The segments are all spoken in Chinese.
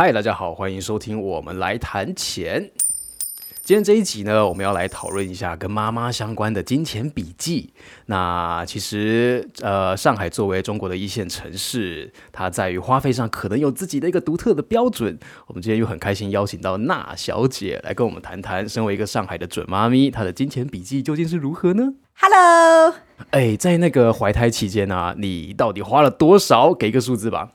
嗨，大家好，欢迎收听我们来谈钱。今天这一集呢，我们要来讨论一下跟妈妈相关的金钱笔记。那其实，呃，上海作为中国的一线城市，它在于花费上可能有自己的一个独特的标准。我们今天又很开心邀请到娜小姐来跟我们谈谈，身为一个上海的准妈咪，她的金钱笔记究竟是如何呢？Hello，哎，在那个怀胎期间呢、啊，你到底花了多少？给一个数字吧。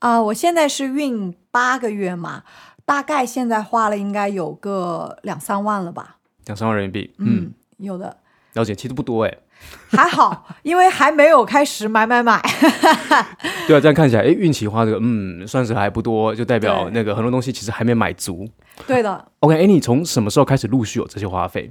啊、呃，我现在是孕八个月嘛，大概现在花了应该有个两三万了吧，两三万人民币，嗯，嗯，有的。了解，其实不多哎，还好，因为还没有开始买买买。对啊，这样看起来，哎，孕期花这个，嗯，算是还不多，就代表那个很多东西其实还没买足。对的。OK，哎，你从什么时候开始陆续有这些花费？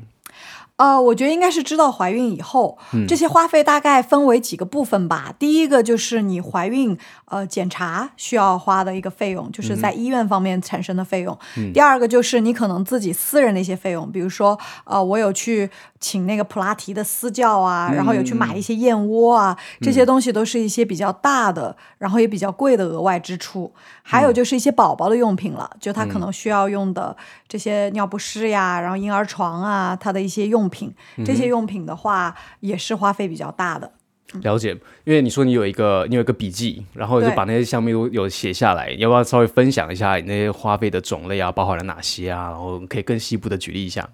呃，我觉得应该是知道怀孕以后，嗯、这些花费大概分为几个部分吧。第一个就是你怀孕呃检查需要花的一个费用，就是在医院方面产生的费用。嗯、第二个就是你可能自己私人的一些费用，比如说呃我有去请那个普拉提的私教啊，嗯、然后有去买一些燕窝啊，嗯、这些东西都是一些比较大的，然后也比较贵的额外支出。还有就是一些宝宝的用品了，就他可能需要用的这些尿不湿呀，然后婴儿床啊，他的一些用品。这些用品的话，也是花费比较大的。了解，因为你说你有一个你有一个笔记，然后就把那些项目都有写下来，要不要稍微分享一下你那些花费的种类啊，包含了哪些啊？然后可以更细部的举例一下。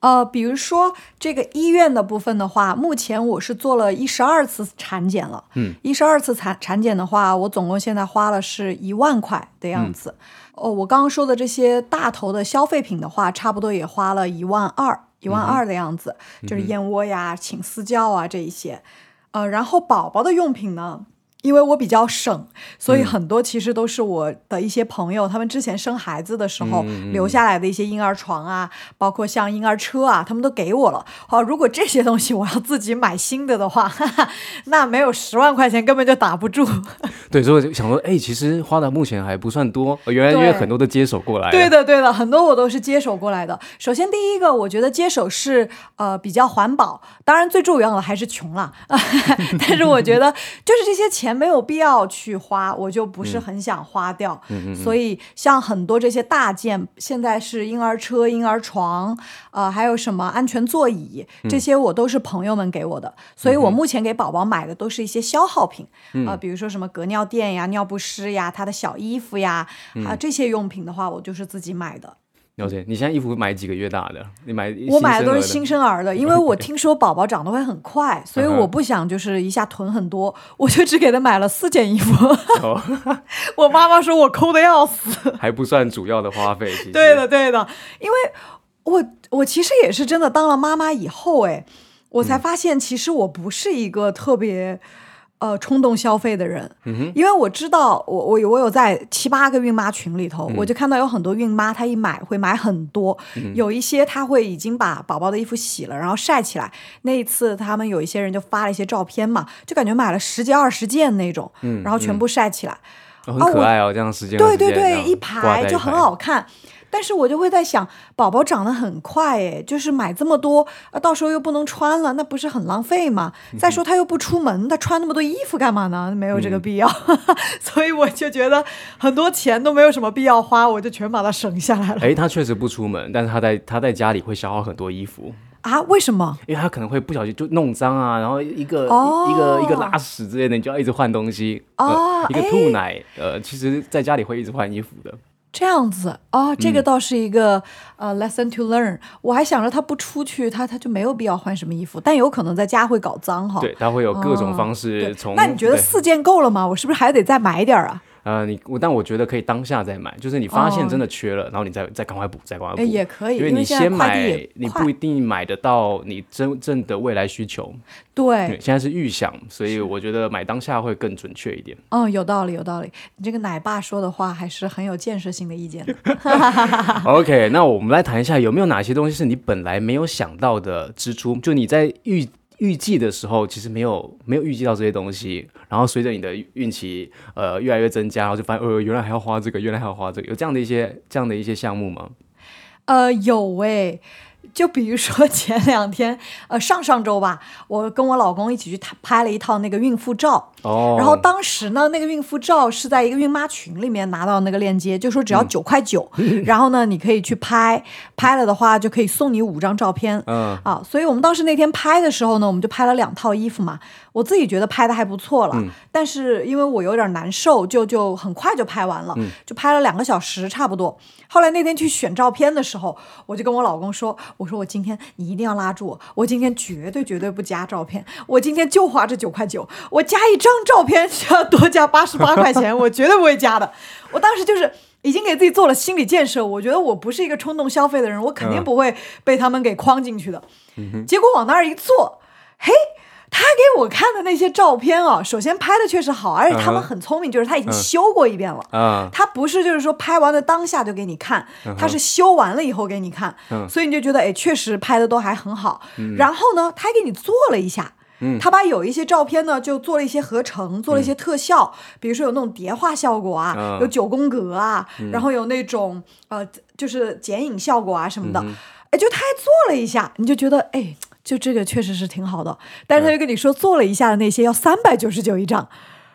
呃，比如说这个医院的部分的话，目前我是做了一十二次产检了。嗯，一十二次产产检的话，我总共现在花了是一万块的样子。嗯、哦，我刚刚说的这些大头的消费品的话，差不多也花了一万二。一万二的样子，嗯、就是燕窝呀、请私教啊这一些，呃，然后宝宝的用品呢？因为我比较省，所以很多其实都是我的一些朋友，嗯、他们之前生孩子的时候留下来的一些婴儿床啊，嗯、包括像婴儿车啊，他们都给我了。好，如果这些东西我要自己买新的的话，哈哈，那没有十万块钱根本就打不住。对，所以我就想说，哎，其实花的目前还不算多，原来因为很多都接手过来。对的，对的，很多我都是接手过来的。首先第一个，我觉得接手是呃比较环保，当然最重要的还是穷了。但是我觉得就是这些钱。没有必要去花，我就不是很想花掉。嗯、所以像很多这些大件，现在是婴儿车、婴儿床，呃，还有什么安全座椅，这些我都是朋友们给我的。嗯、所以我目前给宝宝买的都是一些消耗品，啊、呃，比如说什么隔尿垫呀、尿不湿呀、他的小衣服呀，啊，这些用品的话，我就是自己买的。了解，你现在衣服买几个月大的？你买我买的都是新生儿的，因为我听说宝宝长得会很快，所以我不想就是一下囤很多，我就只给他买了四件衣服。我妈妈说我抠的要死，还不算主要的花费。对的，对的，因为我我其实也是真的当了妈妈以后，哎，我才发现其实我不是一个特别。呃，冲动消费的人，因为我知道，我我我有在七八个孕妈群里头，嗯、我就看到有很多孕妈，她一买会买很多，嗯、有一些她会已经把宝宝的衣服洗了，然后晒起来。那一次，他们有一些人就发了一些照片嘛，就感觉买了十几二十件那种，嗯、然后全部晒起来，嗯、很可爱哦，这样时间，对对对，一排就很好看。但是我就会在想，宝宝长得很快，哎，就是买这么多，啊，到时候又不能穿了，那不是很浪费吗？再说他又不出门，他穿那么多衣服干嘛呢？没有这个必要，嗯、所以我就觉得很多钱都没有什么必要花，我就全把它省下来了。哎，他确实不出门，但是他在他在家里会消耗很多衣服啊？为什么？因为他可能会不小心就弄脏啊，然后一个、哦、一个一个拉屎之类的，你就要一直换东西。哦，呃、一个吐奶，呃，其实在家里会一直换衣服的。这样子哦，这个倒是一个、嗯、呃 lesson to learn。我还想着他不出去，他他就没有必要换什么衣服，但有可能在家会搞脏哈。对，他会有各种方式从。哦、那你觉得四件够了吗？我是不是还得再买点儿啊？呃，你我但我觉得可以当下再买，就是你发现真的缺了，哦、然后你再再赶快补，再赶快补。哎，也可以，因为你先买，你不一定买得到你真正的未来需求。对，现在是预想，所以我觉得买当下会更准确一点。嗯，有道理，有道理。你这个奶爸说的话还是很有建设性的意见的。OK，那我们来谈一下，有没有哪些东西是你本来没有想到的支出？就你在预。预计的时候其实没有没有预计到这些东西，然后随着你的运气呃越来越增加，然后就发现呃原来还要花这个，原来还要花这个，有这样的一些这样的一些项目吗？呃有诶，就比如说前两天，呃，上上周吧，我跟我老公一起去拍了一套那个孕妇照。哦。然后当时呢，那个孕妇照是在一个孕妈群里面拿到那个链接，就说只要九块九，嗯、然后呢，你可以去拍，拍了的话就可以送你五张照片。嗯。啊，所以我们当时那天拍的时候呢，我们就拍了两套衣服嘛。我自己觉得拍的还不错了，嗯、但是因为我有点难受，就就很快就拍完了，嗯、就拍了两个小时差不多。后来那天去选照片的时候，我就跟我老公说：“我说我今天你一定要拉住我，我今天绝对绝对不加照片，我今天就花这九块九，我加一张照片需要多加八十八块钱，我绝对不会加的。”我当时就是已经给自己做了心理建设，我觉得我不是一个冲动消费的人，我肯定不会被他们给框进去的。嗯、结果往那儿一坐，嘿。他给我看的那些照片啊，首先拍的确实好，而且他们很聪明，嗯、就是他已经修过一遍了。嗯、他不是就是说拍完的当下就给你看，嗯、他是修完了以后给你看，嗯、所以你就觉得哎，确实拍的都还很好。嗯、然后呢，他还给你做了一下，嗯、他把有一些照片呢就做了一些合成，做了一些特效，嗯、比如说有那种叠画效果啊，嗯、有九宫格啊，嗯、然后有那种呃就是剪影效果啊什么的，哎、嗯，就他还做了一下，你就觉得哎。就这个确实是挺好的，但是他就跟你说做了一下的那些要三百九十九一张，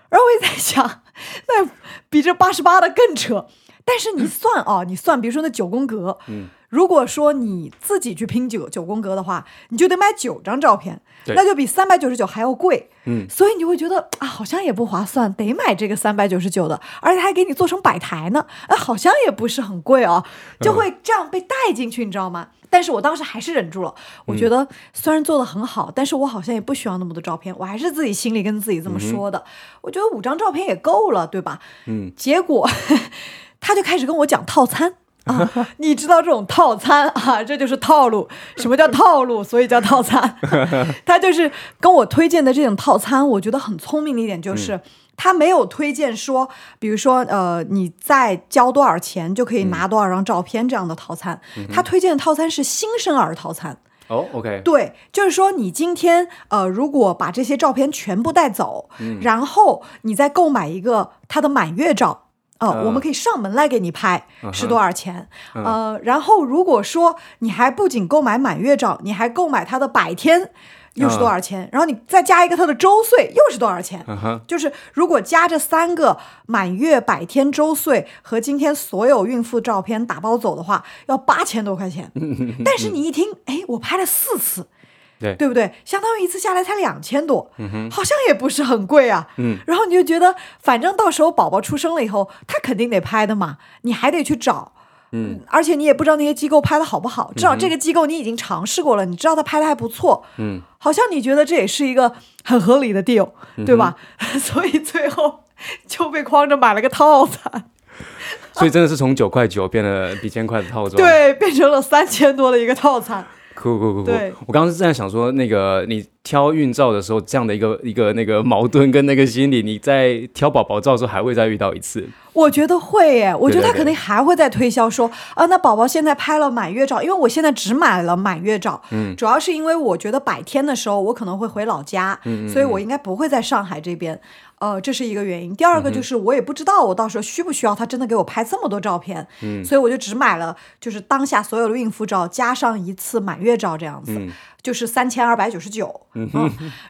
然后我也在想，那比这八十八的更扯。但是你算啊，你算，比如说那九宫格，嗯，如果说你自己去拼九九宫格的话，你就得买九张照片，那就比三百九十九还要贵，嗯，所以你就会觉得啊，好像也不划算，得买这个三百九十九的，而且还给你做成摆台呢，啊，好像也不是很贵哦，就会这样被带进去，你知道吗？但是我当时还是忍住了。我觉得虽然做的很好，嗯、但是我好像也不需要那么多照片。我还是自己心里跟自己这么说的。嗯、我觉得五张照片也够了，对吧？嗯。结果 他就开始跟我讲套餐啊，你知道这种套餐啊，这就是套路。什么叫套路？所以叫套餐。他就是跟我推荐的这种套餐，我觉得很聪明的一点就是。嗯他没有推荐说，比如说，呃，你再交多少钱就可以拿多少张照片这样的套餐。嗯、他推荐的套餐是新生儿套餐。哦，OK。对，就是说你今天，呃，如果把这些照片全部带走，嗯、然后你再购买一个他的满月照，哦、呃，uh, 我们可以上门来给你拍，是多少钱？Uh. 呃，然后如果说你还不仅购买满月照，你还购买它的百天。又是多少钱？然后你再加一个它的周岁，又是多少钱？就是如果加这三个满月、百天、周岁和今天所有孕妇照片打包走的话，要八千多块钱。但是你一听，哎，我拍了四次，对对不对？相当于一次下来才两千多，好像也不是很贵啊。嗯然后你就觉得，反正到时候宝宝出生了以后，他肯定得拍的嘛，你还得去找。嗯，而且你也不知道那些机构拍的好不好，至少这个机构你已经尝试过了，你知道他拍的还不错。嗯，好像你觉得这也是一个很合理的 deal，对吧？所以最后就被框着买了个套餐。所以真的是从九块九变了几千块的套装，对，变成了三千多的一个套餐。酷酷酷酷！我刚刚是这样想说，那个你挑孕照的时候，这样的一个一个那个矛盾跟那个心理，你在挑宝宝照的时候还会再遇到一次。我觉得会耶，我觉得他肯定还会再推销说，啊，那宝宝现在拍了满月照，因为我现在只买了满月照，嗯，主要是因为我觉得白天的时候我可能会回老家，嗯，嗯，嗯，所以我应该不会在上海这边。呃，这是一个原因。第二个就是我也不知道我到时候需不需要他真的给我拍这么多照片，嗯，所以我就只买了就是当下所有的孕妇照加上一次满月照这样子。嗯就是三千二百九十九，嗯，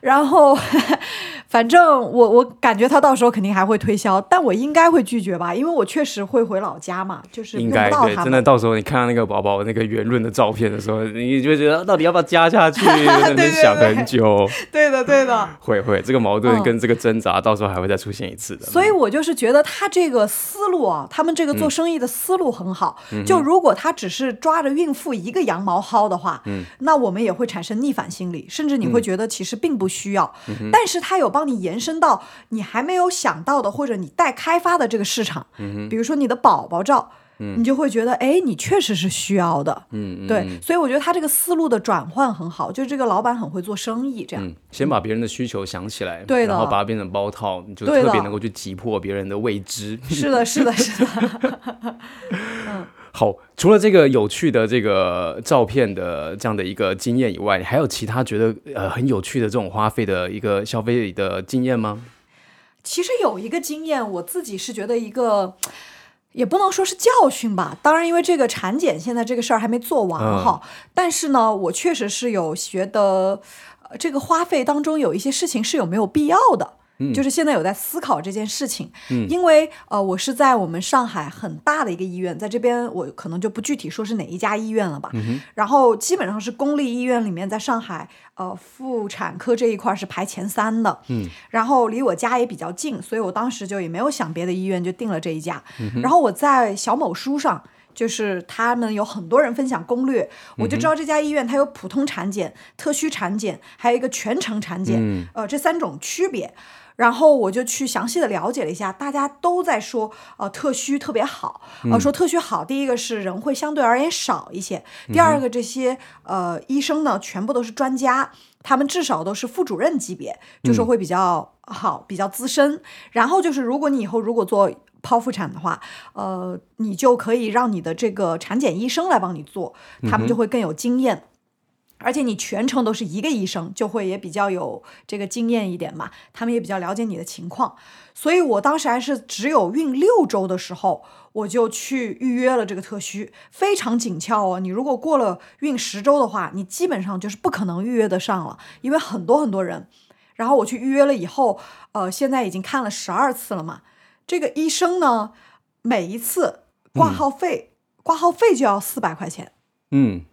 然后反正我我感觉他到时候肯定还会推销，但我应该会拒绝吧，因为我确实会回老家嘛，就是。应该对，真的到时候你看到那个宝宝那个圆润的照片的时候，你就觉得到底要不要加下去，在那边 想很久。对的，对的，会会这个矛盾跟这个挣扎，到时候还会再出现一次的。所以我就是觉得他这个思路啊，他们这个做生意的思路很好。就如果他只是抓着孕妇一个羊毛薅的话，嗯，那我们也会产生。逆反心理，甚至你会觉得其实并不需要，嗯、但是他有帮你延伸到你还没有想到的或者你待开发的这个市场，嗯、比如说你的宝宝照，嗯、你就会觉得哎，你确实是需要的，嗯，对，所以我觉得他这个思路的转换很好，就是这个老板很会做生意，这样，嗯、先把别人的需求想起来，对的，然后把它变成包套，你就特别能够去击破别人的未知，是的，是的，是的，嗯。好，除了这个有趣的这个照片的这样的一个经验以外，你还有其他觉得呃很有趣的这种花费的一个消费的经验吗？其实有一个经验，我自己是觉得一个。也不能说是教训吧。当然，因为这个产检现在这个事儿还没做完哈。嗯、但是呢，我确实是有觉得，呃，这个花费当中有一些事情是有没有必要的。就是现在有在思考这件事情，嗯、因为呃，我是在我们上海很大的一个医院，在这边我可能就不具体说是哪一家医院了吧。嗯、然后基本上是公立医院里面，在上海呃妇产科这一块是排前三的。嗯、然后离我家也比较近，所以我当时就也没有想别的医院，就定了这一家。嗯、然后我在小某书上，就是他们有很多人分享攻略，我就知道这家医院它有普通产检、特需产检，还有一个全程产检，嗯、呃，这三种区别。然后我就去详细的了解了一下，大家都在说，呃，特需特别好，呃，说特需好。第一个是人会相对而言少一些，第二个这些呃医生呢，全部都是专家，他们至少都是副主任级别，就说会比较好，比较资深。然后就是如果你以后如果做剖腹产的话，呃，你就可以让你的这个产检医生来帮你做，他们就会更有经验。而且你全程都是一个医生，就会也比较有这个经验一点嘛，他们也比较了解你的情况，所以我当时还是只有孕六周的时候，我就去预约了这个特需，非常紧俏哦。你如果过了孕十周的话，你基本上就是不可能预约得上了，因为很多很多人。然后我去预约了以后，呃，现在已经看了十二次了嘛。这个医生呢，每一次挂号费，嗯、挂号费就要四百块钱。嗯。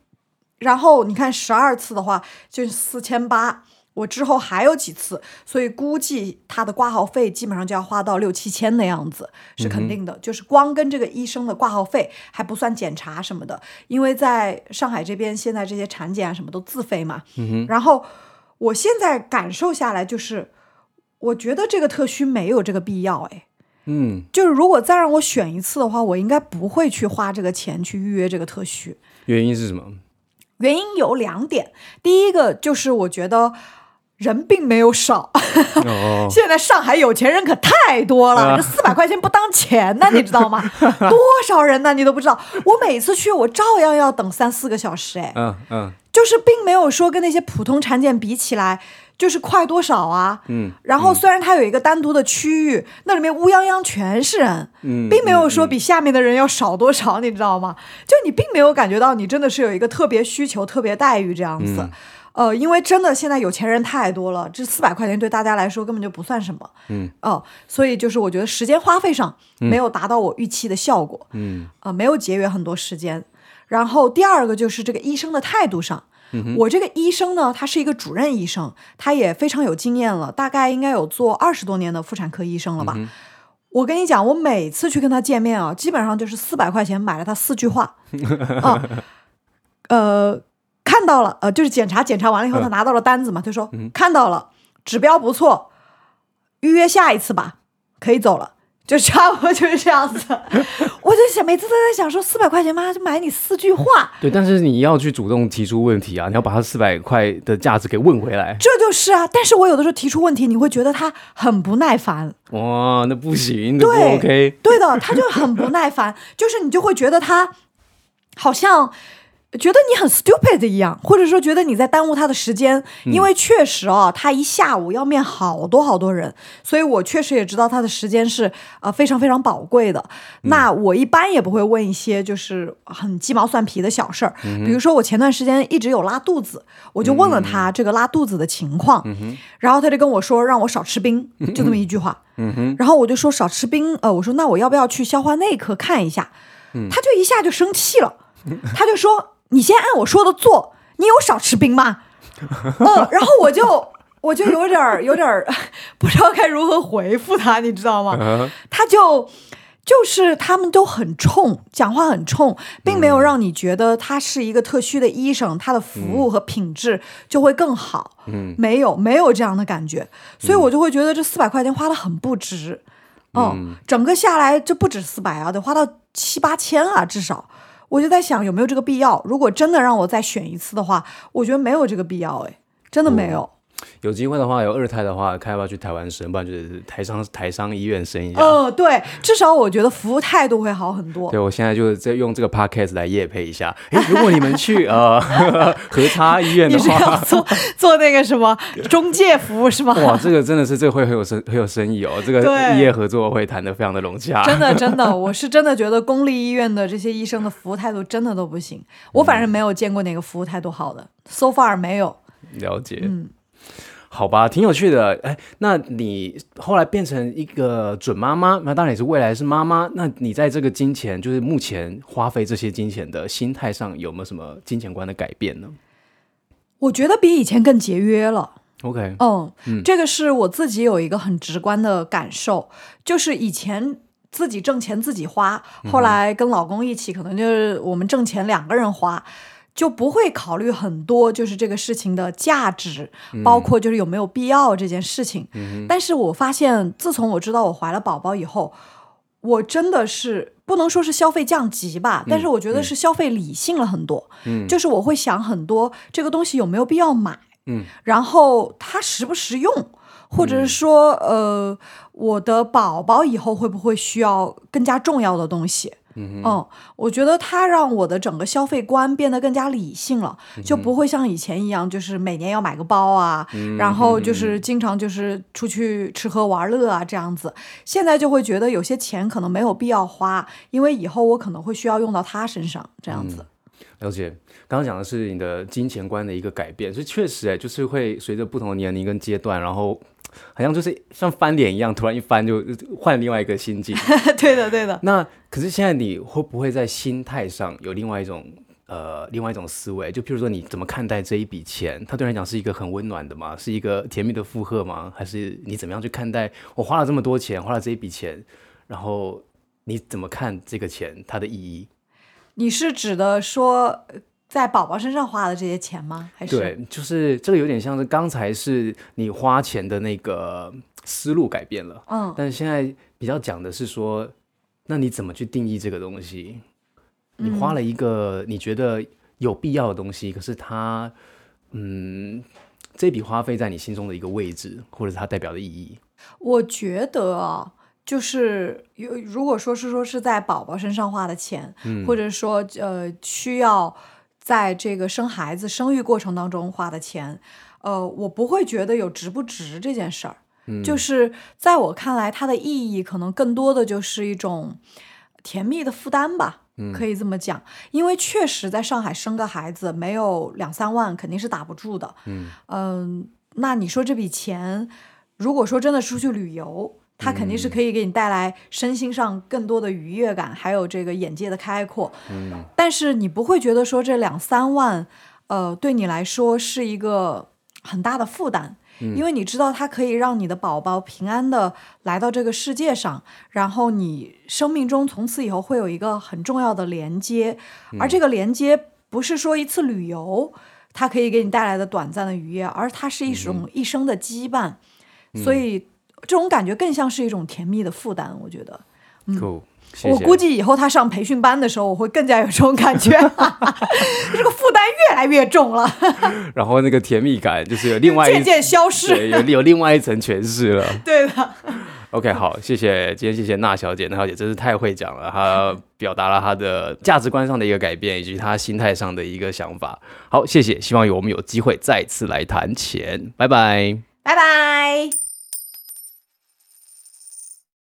然后你看十二次的话就四千八，我之后还有几次，所以估计他的挂号费基本上就要花到六七千的样子，是肯定的。嗯、就是光跟这个医生的挂号费还不算检查什么的，因为在上海这边现在这些产检啊什么都自费嘛。然后我现在感受下来就是，我觉得这个特需没有这个必要哎。嗯，就是如果再让我选一次的话，我应该不会去花这个钱去预约这个特需。原因是什么？原因有两点，第一个就是我觉得人并没有少，哦、现在上海有钱人可太多了，啊、这四百块钱不当钱呢，你知道吗？多少人呢？你都不知道。我每次去，我照样要等三四个小时，哎，嗯嗯，就是并没有说跟那些普通产检比起来。就是快多少啊？嗯，然后虽然它有一个单独的区域，嗯、那里面乌泱泱全是人，嗯，并没有说比下面的人要少多少，嗯、你知道吗？就你并没有感觉到你真的是有一个特别需求、特别待遇这样子，嗯、呃，因为真的现在有钱人太多了，这四百块钱对大家来说根本就不算什么，嗯，哦、呃，所以就是我觉得时间花费上没有达到我预期的效果，嗯，呃，没有节约很多时间，然后第二个就是这个医生的态度上。我这个医生呢，他是一个主任医生，他也非常有经验了，大概应该有做二十多年的妇产科医生了吧。嗯、我跟你讲，我每次去跟他见面啊，基本上就是四百块钱买了他四句话。啊，呃，看到了，呃，就是检查检查完了以后，他拿到了单子嘛，他说、看到了，指标不错，预约下一次吧，可以走了。就差不多就是这样子，我就想每次都在想说四百块钱嘛，就买你四句话。对，但是你要去主动提出问题啊，你要把他四百块的价值给问回来。这就是啊，但是我有的时候提出问题，你会觉得他很不耐烦。哇，那不行，那不 OK。对的，他就很不耐烦，就是你就会觉得他好像。觉得你很 stupid 一样，或者说觉得你在耽误他的时间，因为确实哦，他一下午要面好多好多人，所以我确实也知道他的时间是呃非常非常宝贵的。那我一般也不会问一些就是很鸡毛蒜皮的小事儿，比如说我前段时间一直有拉肚子，我就问了他这个拉肚子的情况，然后他就跟我说让我少吃冰，就这么一句话。然后我就说少吃冰，呃，我说那我要不要去消化内科看一下？他就一下就生气了，他就说。你先按我说的做，你有少吃冰吗？嗯，然后我就我就有点有点不知道该如何回复他，你知道吗？他就就是他们都很冲，讲话很冲，并没有让你觉得他是一个特需的医生，他的服务和品质就会更好。嗯，没有没有这样的感觉，所以我就会觉得这四百块钱花得很不值。嗯，整个下来就不止四百啊，得花到七八千啊，至少。我就在想有没有这个必要？如果真的让我再选一次的话，我觉得没有这个必要。哎，真的没有。哦，有机会的话，有二胎的话，看要不要去台湾生，不然就是台商台商医院生一下。哦、呃，对，至少我觉得服务态度会好很多。对，我现在就是在用这个 podcast 来夜配一下。哎，如果你们去呃 和差医院的话，你是要做做那个什么 中介服务是吗？哇，这个真的是这个会很有生很有生意哦。这个异业合作会谈得非常的融洽。真的真的，我是真的觉得公立医院的这些医生的服务态度真的都不行。我反正没有见过哪个服务态度好的、嗯、，so far 没有。了解，嗯。好吧，挺有趣的。哎，那你后来变成一个准妈妈，那当然也是未来是妈妈。那你在这个金钱，就是目前花费这些金钱的心态上，有没有什么金钱观的改变呢？我觉得比以前更节约了。OK，嗯，嗯，这个是我自己有一个很直观的感受，就是以前自己挣钱自己花，后来跟老公一起，可能就是我们挣钱两个人花。就不会考虑很多，就是这个事情的价值，包括就是有没有必要这件事情。嗯。但是我发现，自从我知道我怀了宝宝以后，我真的是不能说是消费降级吧，嗯，但是我觉得是消费理性了很多。嗯，就是我会想很多，这个东西有没有必要买？嗯，然后它实不实用，或者是说，呃，我的宝宝以后会不会需要更加重要的东西？嗯，嗯，我觉得它让我的整个消费观变得更加理性了，就不会像以前一样，就是每年要买个包啊，嗯、然后就是经常就是出去吃喝玩乐啊这样子。现在就会觉得有些钱可能没有必要花，因为以后我可能会需要用到它身上这样子。嗯、了解，刚刚讲的是你的金钱观的一个改变，所以确实哎，就是会随着不同的年龄跟阶段，然后。好像就是像翻脸一样，突然一翻就换另外一个心境。对的，对的。那可是现在你会不会在心态上有另外一种呃，另外一种思维？就譬如说，你怎么看待这一笔钱？它对你来讲是一个很温暖的吗？是一个甜蜜的负荷吗？还是你怎么样去看待？我花了这么多钱，花了这一笔钱，然后你怎么看这个钱它的意义？你是指的说？在宝宝身上花的这些钱吗？还是对，就是这个有点像是刚才是你花钱的那个思路改变了，嗯，但是现在比较讲的是说，那你怎么去定义这个东西？你花了一个你觉得有必要的东西，嗯、可是它，嗯，这笔花费在你心中的一个位置，或者是它代表的意义？我觉得啊，就是有如果说是说是在宝宝身上花的钱，嗯、或者说呃需要。在这个生孩子、生育过程当中花的钱，呃，我不会觉得有值不值这件事儿。嗯，就是在我看来，它的意义可能更多的就是一种甜蜜的负担吧，嗯，可以这么讲。因为确实在上海生个孩子，没有两三万肯定是打不住的。嗯，嗯，那你说这笔钱，如果说真的出去旅游，它肯定是可以给你带来身心上更多的愉悦感，还有这个眼界的开阔。嗯，但是你不会觉得说这两三万，呃，对你来说是一个很大的负担，嗯，因为你知道它可以让你的宝宝平安的来到这个世界上，然后你生命中从此以后会有一个很重要的连接，而这个连接不是说一次旅游它可以给你带来的短暂的愉悦，而它是一种一生的羁绊，嗯，所以。这种感觉更像是一种甜蜜的负担，我觉得。嗯，Cool, 谢谢。我估计以后他上培训班的时候，我会更加有这种感觉，这个负担越来越重了。然后那个甜蜜感就是有另外一渐渐消失，有有另外一层诠释了。对的。OK，好，谢谢，今天谢谢娜小姐，娜小姐真是太会讲了，她表达了她的价值观上的一个改变，以及她心态上的一个想法。好，谢谢，希望有我们有机会再次来谈钱，拜拜，拜拜。